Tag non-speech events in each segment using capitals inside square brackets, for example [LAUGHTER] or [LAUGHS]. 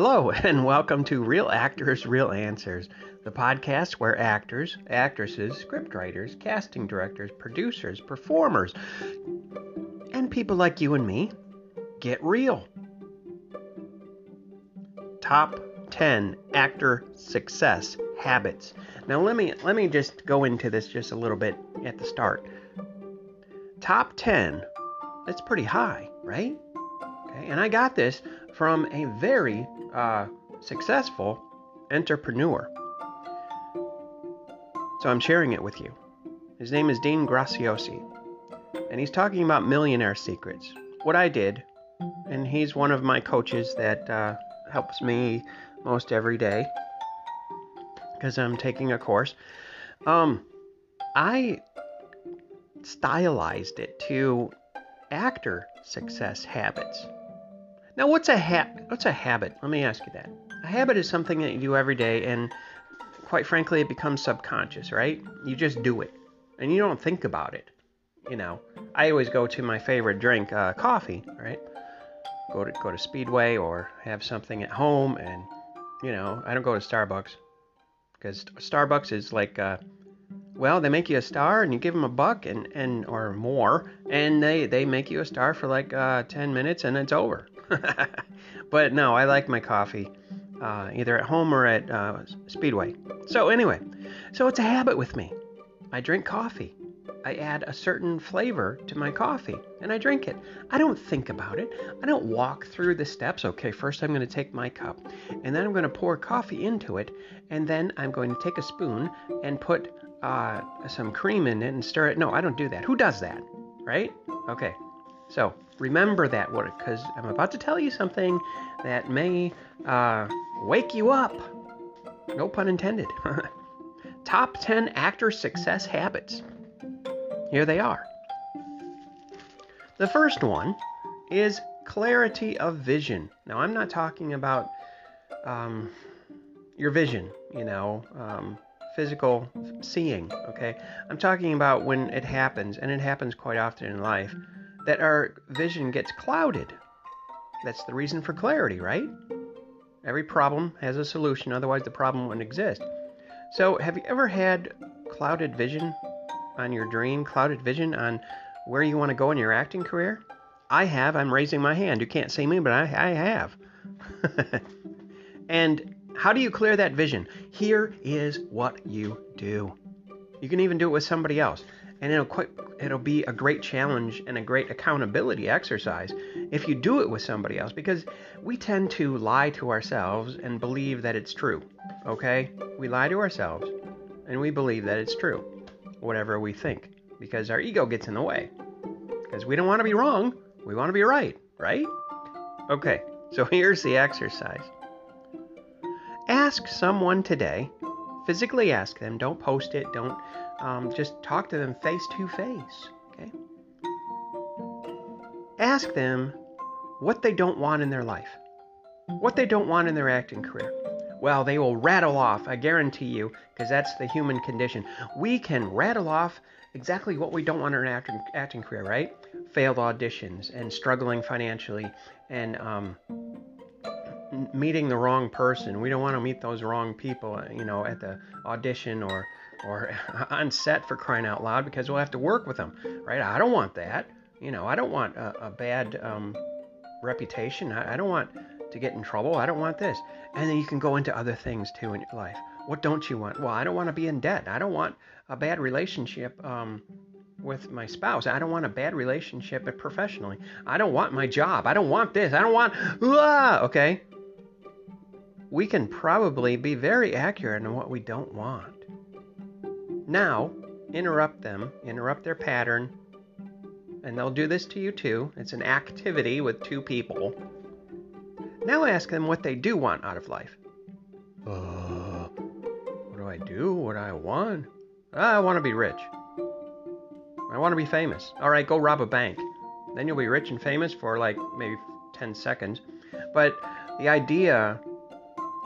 Hello, [LAUGHS] and welcome to Real Actors, Real Answers, the podcast where actors, actresses, scriptwriters, casting directors, producers, performers, and people like you and me get real. Top 10 actor success habits. Now let me let me just go into this just a little bit at the start. Top 10. That's pretty high, right? Okay, and I got this from a very uh, successful entrepreneur. So I'm sharing it with you. His name is Dean Graziosi, and he's talking about millionaire secrets. What I did, and he's one of my coaches that uh, helps me most every day because I'm taking a course. Um, I stylized it to actor success habits. Now, what's a ha- what's a habit? Let me ask you that. A habit is something that you do every day, and quite frankly, it becomes subconscious, right? You just do it, and you don't think about it. You know, I always go to my favorite drink, uh, coffee, right? Go to go to Speedway or have something at home, and you know, I don't go to Starbucks because Starbucks is like, uh, well, they make you a star, and you give them a buck and and or more, and they they make you a star for like uh, 10 minutes, and it's over. [LAUGHS] but no, I like my coffee uh, either at home or at uh, Speedway. So, anyway, so it's a habit with me. I drink coffee. I add a certain flavor to my coffee and I drink it. I don't think about it. I don't walk through the steps. Okay, first I'm going to take my cup and then I'm going to pour coffee into it and then I'm going to take a spoon and put uh, some cream in it and stir it. No, I don't do that. Who does that? Right? Okay, so remember that word because I'm about to tell you something that may uh, wake you up. No pun intended. [LAUGHS] Top 10 actor success habits. Here they are. The first one is clarity of vision. Now, I'm not talking about um, your vision, you know, um, physical seeing, okay? I'm talking about when it happens, and it happens quite often in life that our vision gets clouded. That's the reason for clarity, right? Every problem has a solution, otherwise, the problem wouldn't exist. So, have you ever had clouded vision on your dream, clouded vision on where you want to go in your acting career? I have. I'm raising my hand. You can't see me, but I, I have. [LAUGHS] and how do you clear that vision? Here is what you do. You can even do it with somebody else and it'll it'll be a great challenge and a great accountability exercise if you do it with somebody else because we tend to lie to ourselves and believe that it's true okay? We lie to ourselves and we believe that it's true whatever we think because our ego gets in the way. Because we don't want to be wrong we want to be right right? Okay so [LAUGHS] here's the exercise. Ask someone today physically ask them don't post it don't um, just talk to them face to face. Okay. Ask them what they don't want in their life, what they don't want in their acting career. Well, they will rattle off, I guarantee you, because that's the human condition. We can rattle off exactly what we don't want in our acting, acting career, right? Failed auditions and struggling financially and um, meeting the wrong person. We don't want to meet those wrong people, you know, at the audition or or on set for crying out loud because we'll have to work with them, right? I don't want that. You know, I don't want a, a bad um, reputation. I, I don't want to get in trouble. I don't want this. And then you can go into other things too in your life. What don't you want? Well, I don't want to be in debt. I don't want a bad relationship um, with my spouse. I don't want a bad relationship professionally. I don't want my job. I don't want this. I don't want. Ah, okay. We can probably be very accurate in what we don't want. Now, interrupt them, interrupt their pattern, and they'll do this to you too. It's an activity with two people. Now ask them what they do want out of life. Uh, what do I do? What do I want? I want to be rich. I want to be famous. All right, go rob a bank. Then you'll be rich and famous for like maybe 10 seconds. But the idea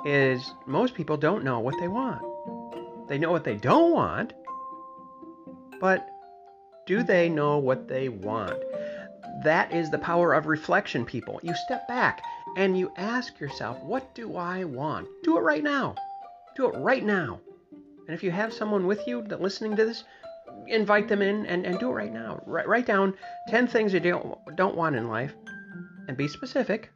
is most people don't know what they want. They know what they don't want, but do they know what they want? That is the power of reflection, people. You step back and you ask yourself, what do I want? Do it right now. Do it right now. And if you have someone with you that's listening to this, invite them in and, and do it right now. Write, write down 10 things you don't, don't want in life and be specific.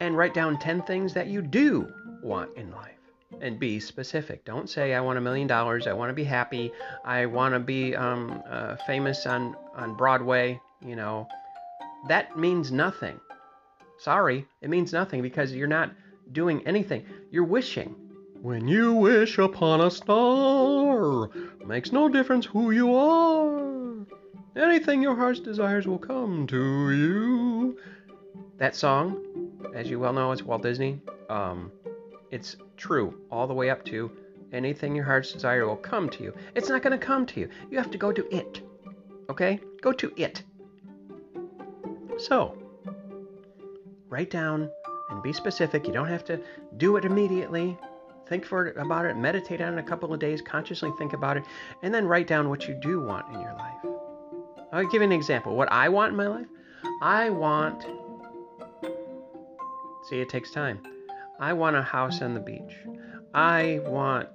And write down 10 things that you do want in life and be specific. Don't say, I want a million dollars, I want to be happy, I want to be um, uh, famous on, on Broadway. You know, that means nothing. Sorry, it means nothing because you're not doing anything. You're wishing. When you wish upon a star, makes no difference who you are. Anything your heart's desires will come to you. That song, as you well know, it's Walt Disney. Um, it's true all the way up to anything your heart's desire will come to you. It's not going to come to you. You have to go to it. Okay? Go to it. So, write down and be specific. You don't have to do it immediately. Think for it, about it, meditate on it a couple of days, consciously think about it, and then write down what you do want in your life. I'll give you an example. What I want in my life? I want. See, it takes time. I want a house on the beach. I want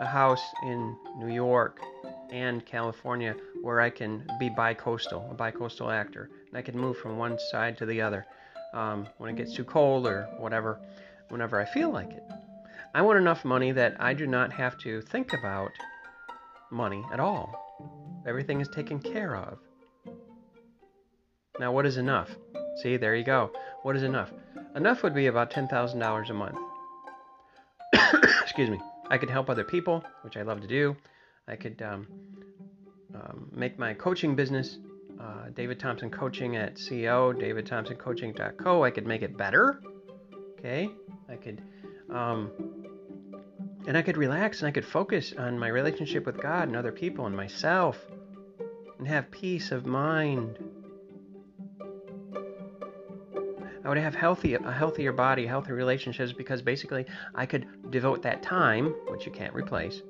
a house in New York and California where I can be bi-coastal, a bi-coastal actor, and I can move from one side to the other um, when it gets too cold or whatever whenever I feel like it. I want enough money that I do not have to think about money at all. Everything is taken care of. Now, what is enough? See, there you go. What is enough? Enough would be about $10,000 a month. [COUGHS] Excuse me. I could help other people, which I love to do. I could um, um, make my coaching business, uh, David Thompson Coaching at CEO, davidthompsoncoaching.co. I could make it better. Okay. I could, um, and I could relax and I could focus on my relationship with God and other people and myself and have peace of mind. I would have healthy, a healthier body, healthy relationships because basically I could devote that time, which you can't replace,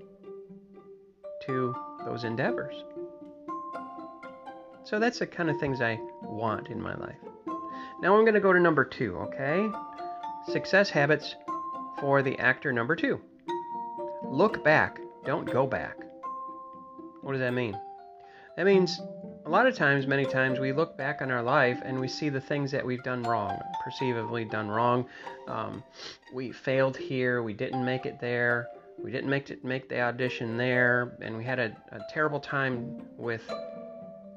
to those endeavors. So that's the kind of things I want in my life. Now I'm going to go to number two, okay? Success habits for the actor number two. Look back, don't go back. What does that mean? That means a lot of times, many times, we look back on our life and we see the things that we've done wrong, perceivably done wrong. Um, we failed here, we didn't make it there, we didn't make it make the audition there, and we had a, a terrible time with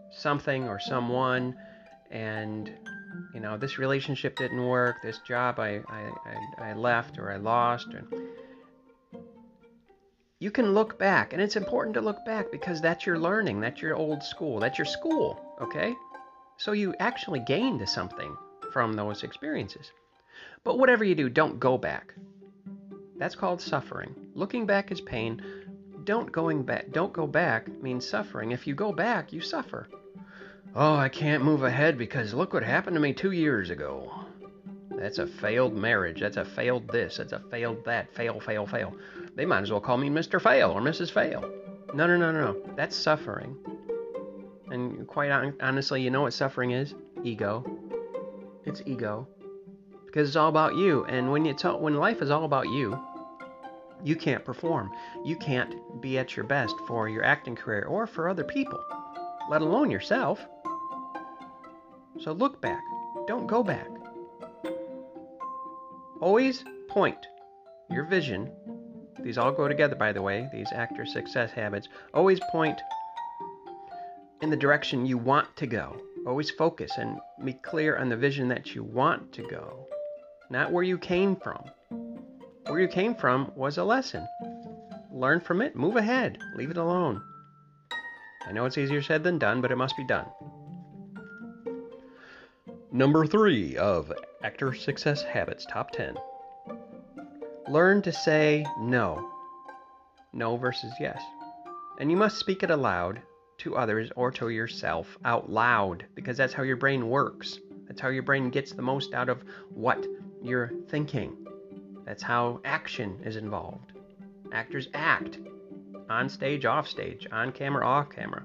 something or someone, and you know, this relationship didn't work, this job I, I, I, I left or I lost. Or... You can look back, and it's important to look back because that's your learning, that's your old school, that's your school, okay? So you actually gained something from those experiences. But whatever you do, don't go back. That's called suffering. Looking back is pain. Don't going back don't go back means suffering. If you go back, you suffer. Oh, I can't move ahead because look what happened to me two years ago. That's a failed marriage. That's a failed this. That's a failed that. Fail, fail, fail. They might as well call me Mr. Fail or Mrs. Fail. No, no, no, no. That's suffering. And quite honestly, you know what suffering is? Ego. It's ego. Because it's all about you. And when you talk, when life is all about you, you can't perform. You can't be at your best for your acting career or for other people, let alone yourself. So look back. Don't go back. Always point your vision. These all go together, by the way, these actor success habits. Always point in the direction you want to go. Always focus and be clear on the vision that you want to go, not where you came from. Where you came from was a lesson. Learn from it, move ahead, leave it alone. I know it's easier said than done, but it must be done. Number three of Actor Success Habits Top 10. Learn to say no. No versus yes. And you must speak it aloud to others or to yourself out loud because that's how your brain works. That's how your brain gets the most out of what you're thinking. That's how action is involved. Actors act on stage, off stage, on camera, off camera.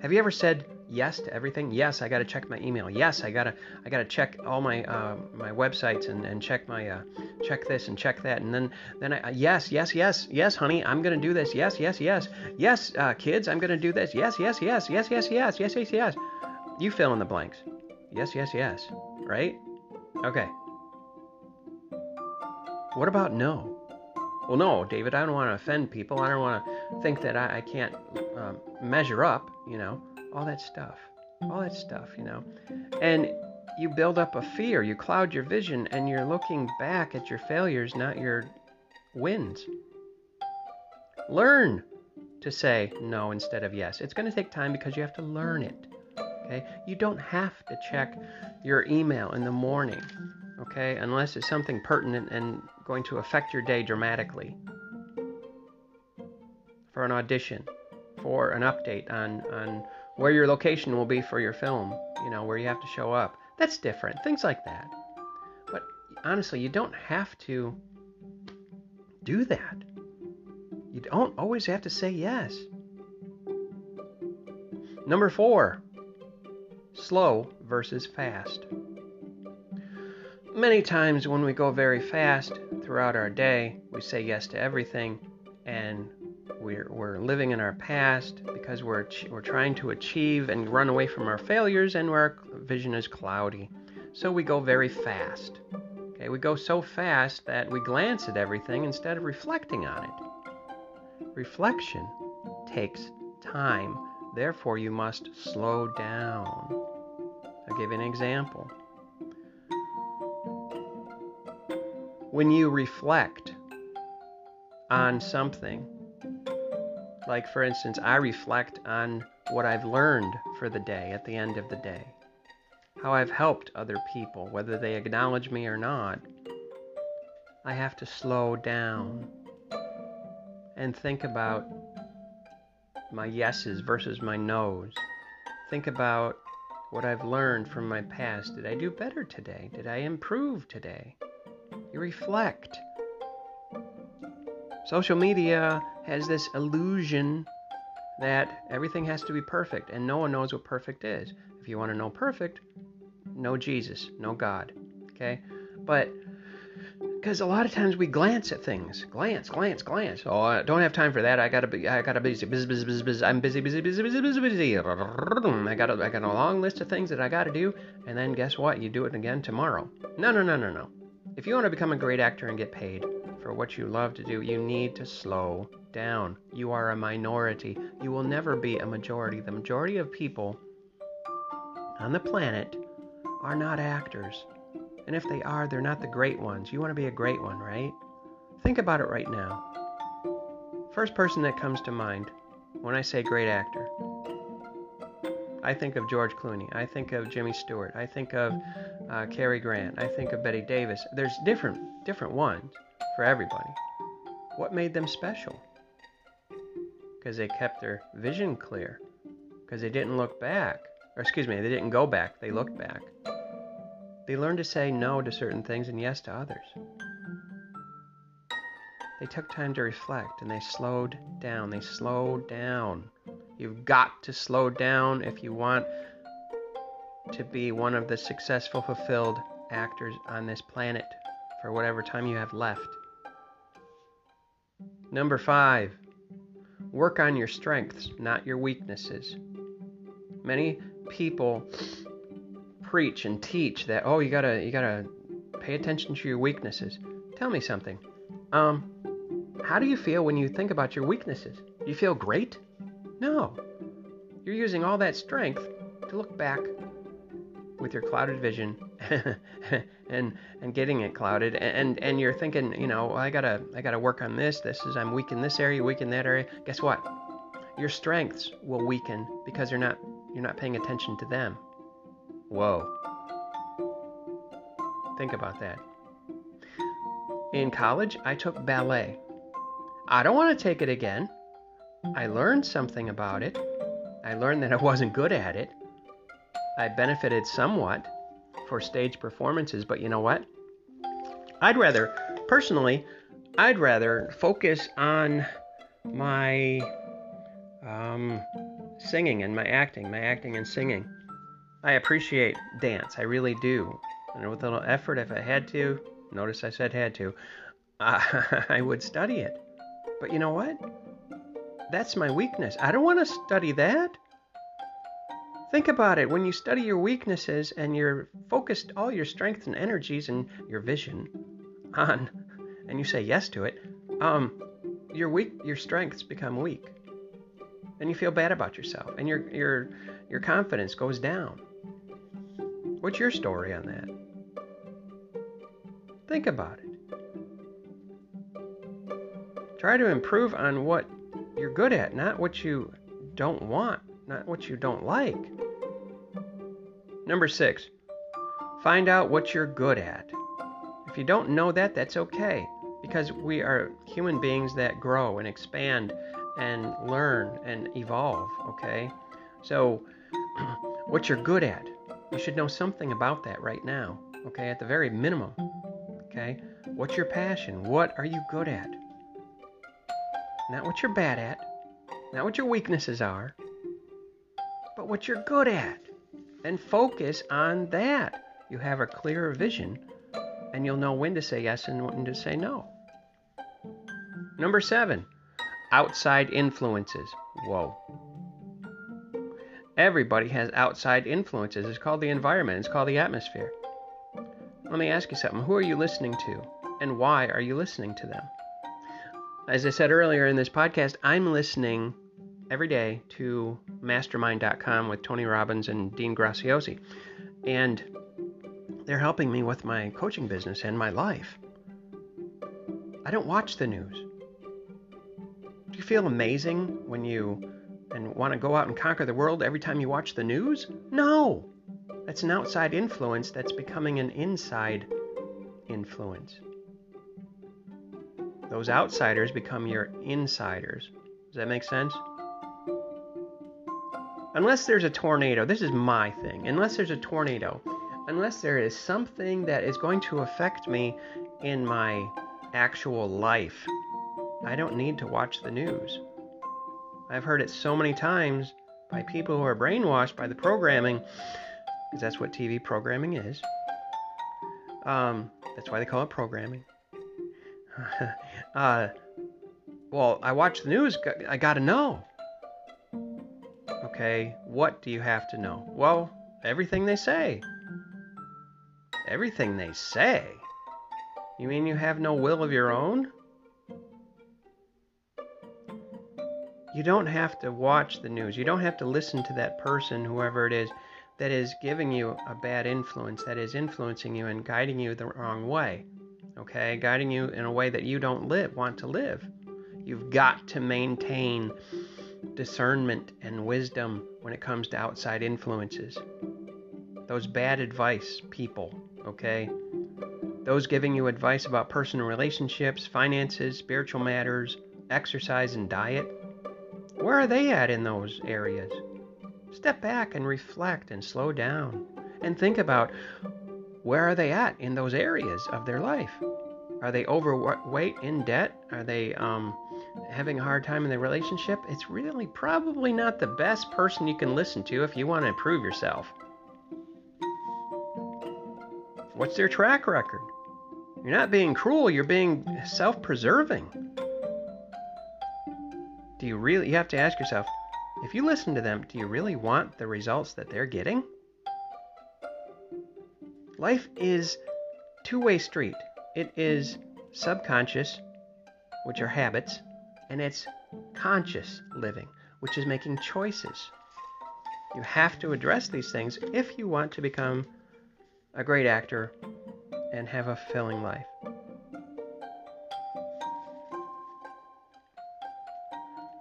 Have you ever said yes to everything? Yes, I got to check my email. Yes, I gotta I gotta check all my uh, my websites and, and check my uh, check this and check that and then then I yes yes yes yes honey I'm gonna do this. Yes yes yes yes uh, kids I'm gonna do this. Yes yes yes yes yes yes yes yes yes. You fill in the blanks. Yes yes yes. Right? Okay. What about no? Well, no, David, I don't want to offend people. I don't want to think that I, I can't um, measure up, you know, all that stuff. All that stuff, you know. And you build up a fear, you cloud your vision, and you're looking back at your failures, not your wins. Learn to say no instead of yes. It's going to take time because you have to learn it. Okay? You don't have to check your email in the morning okay, unless it's something pertinent and going to affect your day dramatically. For an audition, for an update on, on where your location will be for your film, you know, where you have to show up. That's different, things like that. But honestly, you don't have to do that. You don't always have to say yes. Number four, slow versus fast. Many times when we go very fast throughout our day, we say yes to everything and we're, we're living in our past because we're, we're trying to achieve and run away from our failures and our vision is cloudy. So we go very fast. Okay, we go so fast that we glance at everything instead of reflecting on it. Reflection takes time. Therefore, you must slow down. I'll give you an example. when you reflect on something, like for instance, I reflect on what I've learned for the day at the end of the day, how I've helped other people, whether they acknowledge me or not, I have to slow down and think about my yeses versus my nos. Think about what I've learned from my past. Did I do better today? Did I improve today? You reflect. Social media has this illusion that everything has to be perfect, and no one knows what perfect is. If you want to know perfect, know Jesus, know God. Okay? But because a lot of times we glance at things, glance, glance, glance. Oh, I don't have time for that. I gotta be, I gotta busy, busy, busy, busy, busy. I'm busy, busy, busy, busy, busy, busy. I got, a, I got a long list of things that I gotta do, and then guess what? You do it again tomorrow. No, no, no, no, no. If you want to become a great actor and get paid for what you love to do, you need to slow down. You are a minority. You will never be a majority. The majority of people on the planet are not actors. And if they are, they're not the great ones. You want to be a great one, right? Think about it right now. First person that comes to mind when I say great actor. I think of George Clooney. I think of Jimmy Stewart. I think of uh, Cary Grant. I think of Bette Davis. There's different different ones for everybody. What made them special? Because they kept their vision clear. Because they didn't look back. Or excuse me, they didn't go back. They looked back. They learned to say no to certain things and yes to others. They took time to reflect and they slowed down. They slowed down. You've got to slow down if you want to be one of the successful, fulfilled actors on this planet for whatever time you have left. Number five, work on your strengths, not your weaknesses. Many people preach and teach that oh you gotta you gotta pay attention to your weaknesses. Tell me something. Um, how do you feel when you think about your weaknesses? Do you feel great? No. You're using all that strength to look back with your clouded vision [LAUGHS] and and getting it clouded and and you're thinking, you know, I got to I got to work on this. This is I'm weak in this area, weak in that area. Guess what? Your strengths will weaken because you're not you're not paying attention to them. Whoa. Think about that. In college, I took ballet. I don't want to take it again. I learned something about it. I learned that I wasn't good at it. I benefited somewhat for stage performances, but you know what? I'd rather, personally, I'd rather focus on my um, singing and my acting, my acting and singing. I appreciate dance, I really do. And with a little effort, if I had to, notice I said had to, uh, [LAUGHS] I would study it. But you know what? That's my weakness. I don't want to study that. Think about it. When you study your weaknesses and you're focused all your strengths and energies and your vision on, and you say yes to it, um, your weak, your strengths become weak, and you feel bad about yourself, and your your your confidence goes down. What's your story on that? Think about it. Try to improve on what you're good at, not what you don't want, not what you don't like. Number six, find out what you're good at. If you don't know that, that's okay because we are human beings that grow and expand and learn and evolve, okay? So, [CLEARS THROAT] what you're good at, you should know something about that right now, okay? At the very minimum, okay? What's your passion? What are you good at? Not what you're bad at, not what your weaknesses are, but what you're good at and focus on that. You have a clearer vision and you'll know when to say yes and when to say no. Number seven, outside influences. Whoa. Everybody has outside influences. It's called the environment, it's called the atmosphere. Let me ask you something. Who are you listening to? And why are you listening to them? As I said earlier in this podcast, I'm listening every day to mastermind.com with Tony Robbins and Dean Graziosi. And they're helping me with my coaching business and my life. I don't watch the news. Do you feel amazing when you and want to go out and conquer the world every time you watch the news? No. That's an outside influence that's becoming an inside influence. Those outsiders become your insiders. Does that make sense? unless there's a tornado, this is my thing. Unless there's a tornado, unless there is something that is going to affect me in my actual life, I don't need to watch the news. I've heard it so many times by people who are brainwashed by the programming, because that's what TV programming is. Um, that's why they call it programming. [LAUGHS] uh, well, I watch the news. I got to know. Okay, what do you have to know? Well, everything they say. Everything they say? You mean you have no will of your own? You don't have to watch the news. You don't have to listen to that person, whoever it is, that is giving you a bad influence, that is influencing you and guiding you the wrong way. Okay? Guiding you in a way that you don't live, want to live. You've got to maintain discernment and wisdom when it comes to outside influences. Those bad advice people, okay? Those giving you advice about personal relationships, finances, spiritual matters, exercise, and diet. Where are they at in those areas? Step back and reflect and slow down and think about where are they at in those areas of their life? Are they overweight, in debt? Are they um, having a hard time in their relationship, it's really probably not the best person you can listen to if you want to improve yourself. What's their track record? You're not being cruel, you're being self preserving. Do you really, you have to ask yourself, if you listen to them, do you really want the results that they're getting? Life is two-way street. It is subconscious, which are habits, and it's conscious living, which is making choices. You have to address these things if you want to become a great actor and have a fulfilling life.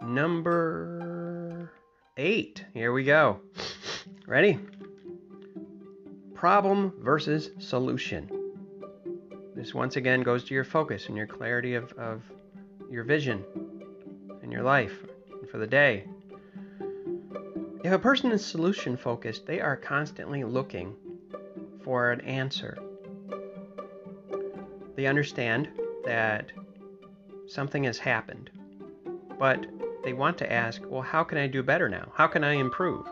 Number eight. Here we go. Ready? Problem versus solution. This once again goes to your focus and your clarity of, of your vision and your life for the day. If a person is solution focused, they are constantly looking for an answer. They understand that something has happened, but they want to ask, well, how can I do better now? How can I improve?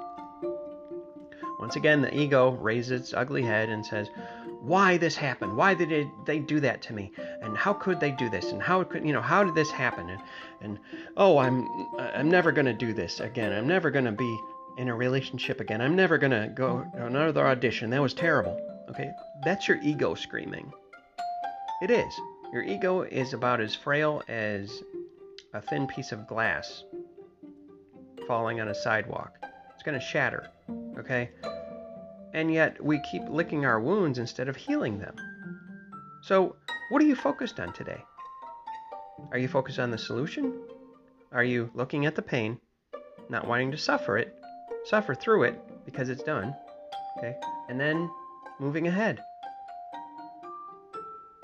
Once again, the ego raises its ugly head and says, why this happened? Why did they, they do that to me? And how could they do this? And how could you know how did this happen? And, and oh, I'm I'm never gonna do this again. I'm never gonna be in a relationship again. I'm never gonna go another audition. That was terrible. Okay, that's your ego screaming. It is. Your ego is about as frail as a thin piece of glass falling on a sidewalk. It's going to shatter, okay? And yet we keep licking our wounds instead of healing them. So, what are you focused on today? Are you focused on the solution? Are you looking at the pain, not wanting to suffer it, suffer through it because it's done, okay? And then moving ahead.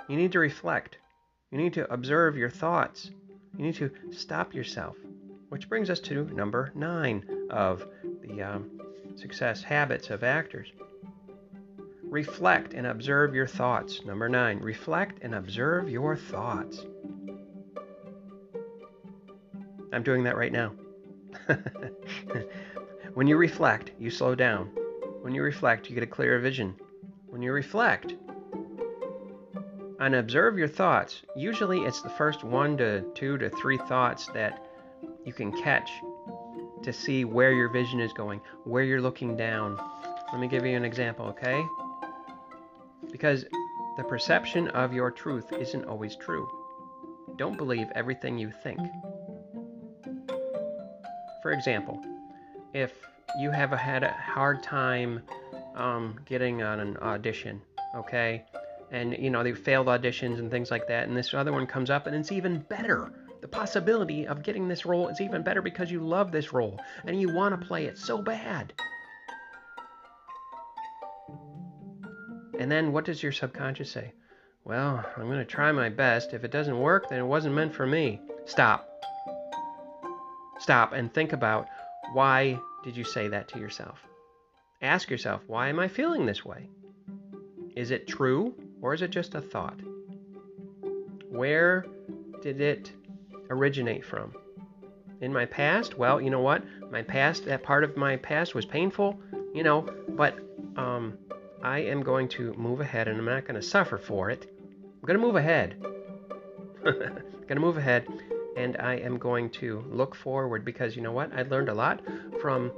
You need to reflect. You need to observe your thoughts. You need to stop yourself. Which brings us to number nine of the um, success habits of actors. Reflect and observe your thoughts. Number nine, reflect and observe your thoughts. I'm doing that right now. [LAUGHS] when you reflect, you slow down. When you reflect, you get a clearer vision. When you reflect, and observe your thoughts. Usually it's the first one to two to three thoughts that you can catch to see where your vision is going, where you're looking down. Let me give you an example, okay? Because the perception of your truth isn't always true. Don't believe everything you think. For example, if you have had a hard time um, getting on an audition, okay? and you know they failed auditions and things like that and this other one comes up and it's even better the possibility of getting this role is even better because you love this role and you want to play it so bad. And then what does your subconscious say? Well i'm going to try my best. If it doesn't work then it wasn't meant for me. Stop. Stop and think about why did you say that to yourself? Ask yourself why am i feeling this way? Is it true or is it just a thought? Where did it originate from? In my past? Well, you know what? My past, that part of my past was painful, you know, but um, I am going to move ahead and I'm not going to suffer for it. I'm going to move ahead. [LAUGHS] going to move ahead and I am going to look forward because you know what? I learned a lot from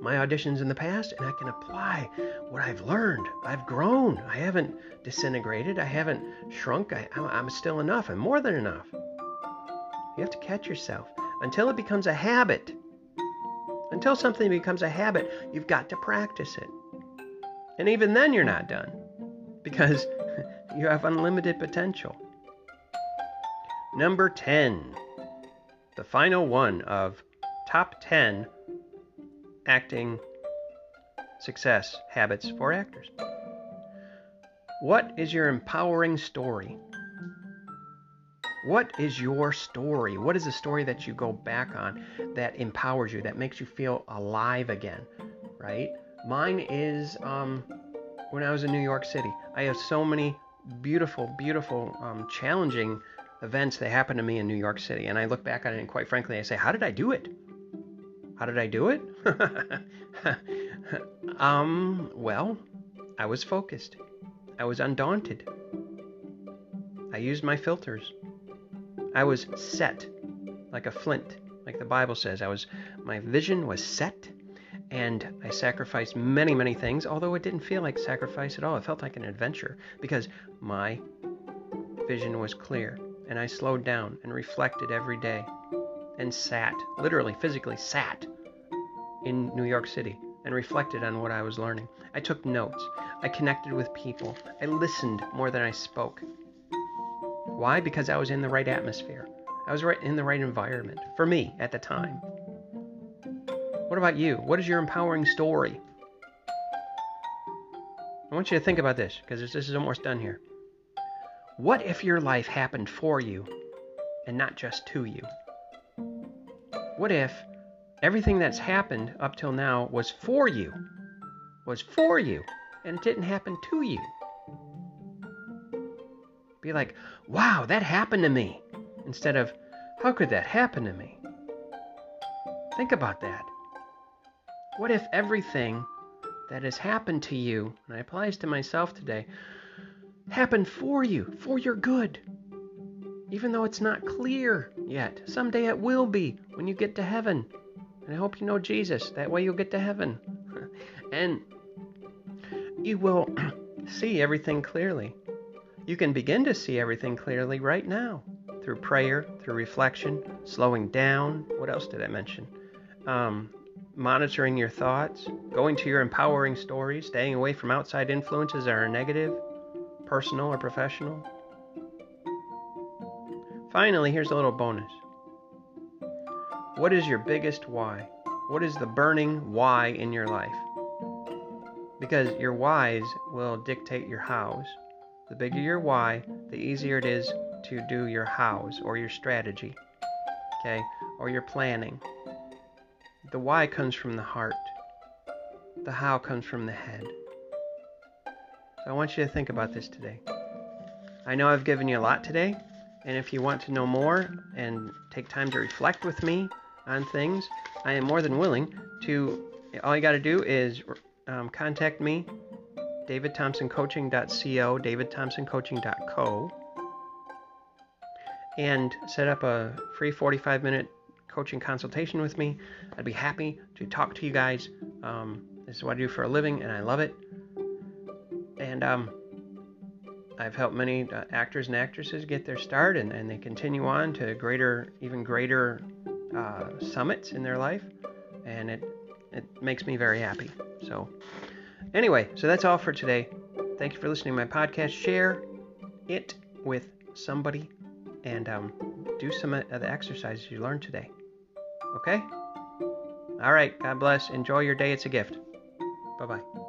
my auditions in the past and I can apply what I've learned. I've grown. I haven't disintegrated. I haven't shrunk. I, am still enough. I'm more than enough. You have to catch yourself until it becomes a habit. Until something becomes a habit, you've got to practice it. And even then, you're not done because [LAUGHS] you have unlimited potential. Number 10, the final one of top 10 acting success habits for actors. What is your empowering story? What is your story? What is the story that you go back on that empowers you, that makes you feel alive again, right? Mine is um, when I was in New York City. I have so many beautiful, beautiful, um, challenging events that happened to me in New York City. And I look back on it and quite frankly, I say, how did I do it? How did I do it? [LAUGHS] um, well, I was focused. I was undaunted. I used my filters. I was set like a flint, like the Bible says. I was my vision was set and I sacrificed many, many things, although it didn't feel like sacrifice at all. It felt like an adventure because my vision was clear and I slowed down and reflected every day and sat, literally, physically sat in New York City and reflected on what I was learning. I took notes. I connected with people. I listened more than I spoke. Why? Because I was in the right atmosphere. I was right in the right environment for me at the time. What about you? What is your empowering story? I want you to think about this because this is almost done here. What if your life happened for you and not just to you? What if everything that's happened up till now was for you? Was for you, and it didn't happen to you. Be like, wow, that happened to me. Instead of, how could that happen to me? Think about that. What if everything that has happened to you, and I applies to myself today, happened for you, for your good? Even though it's not clear yet. Someday it will be when you get to heaven. And I hope you know Jesus. That way you'll get to heaven. [LAUGHS] and you will [CLEARS THROAT] see everything clearly. You can begin to see everything clearly right now through prayer, through reflection, slowing down. What else did I mention? Um, monitoring your thoughts, going to your empowering stories, staying away from outside influences that are negative, personal or professional. Finally, here's a little bonus. What is your biggest why? What is the burning why in your life? Because your whys will dictate your hows. The bigger your why, the easier it is to do your hows or your strategy, okay, or your planning. The why comes from the heart, the how comes from the head. So I want you to think about this today. I know I've given you a lot today, and if you want to know more and take time to reflect with me on things, I am more than willing to. All you got to do is um, contact me, davidthompsoncoaching.co, davidthompsoncoaching.co, and set up a free 45 minute coaching consultation with me. I'd be happy to talk to you guys. Um, this is what I do for a living, and I love it. And um, I've helped many uh, actors and actresses get their start, and, and they continue on to greater, even greater uh, summits in their life, and it it makes me very happy. So, anyway, so that's all for today. Thank you for listening to my podcast. Share it with somebody, and um, do some of the exercises you learned today. Okay? All right. God bless. Enjoy your day. It's a gift. Bye bye.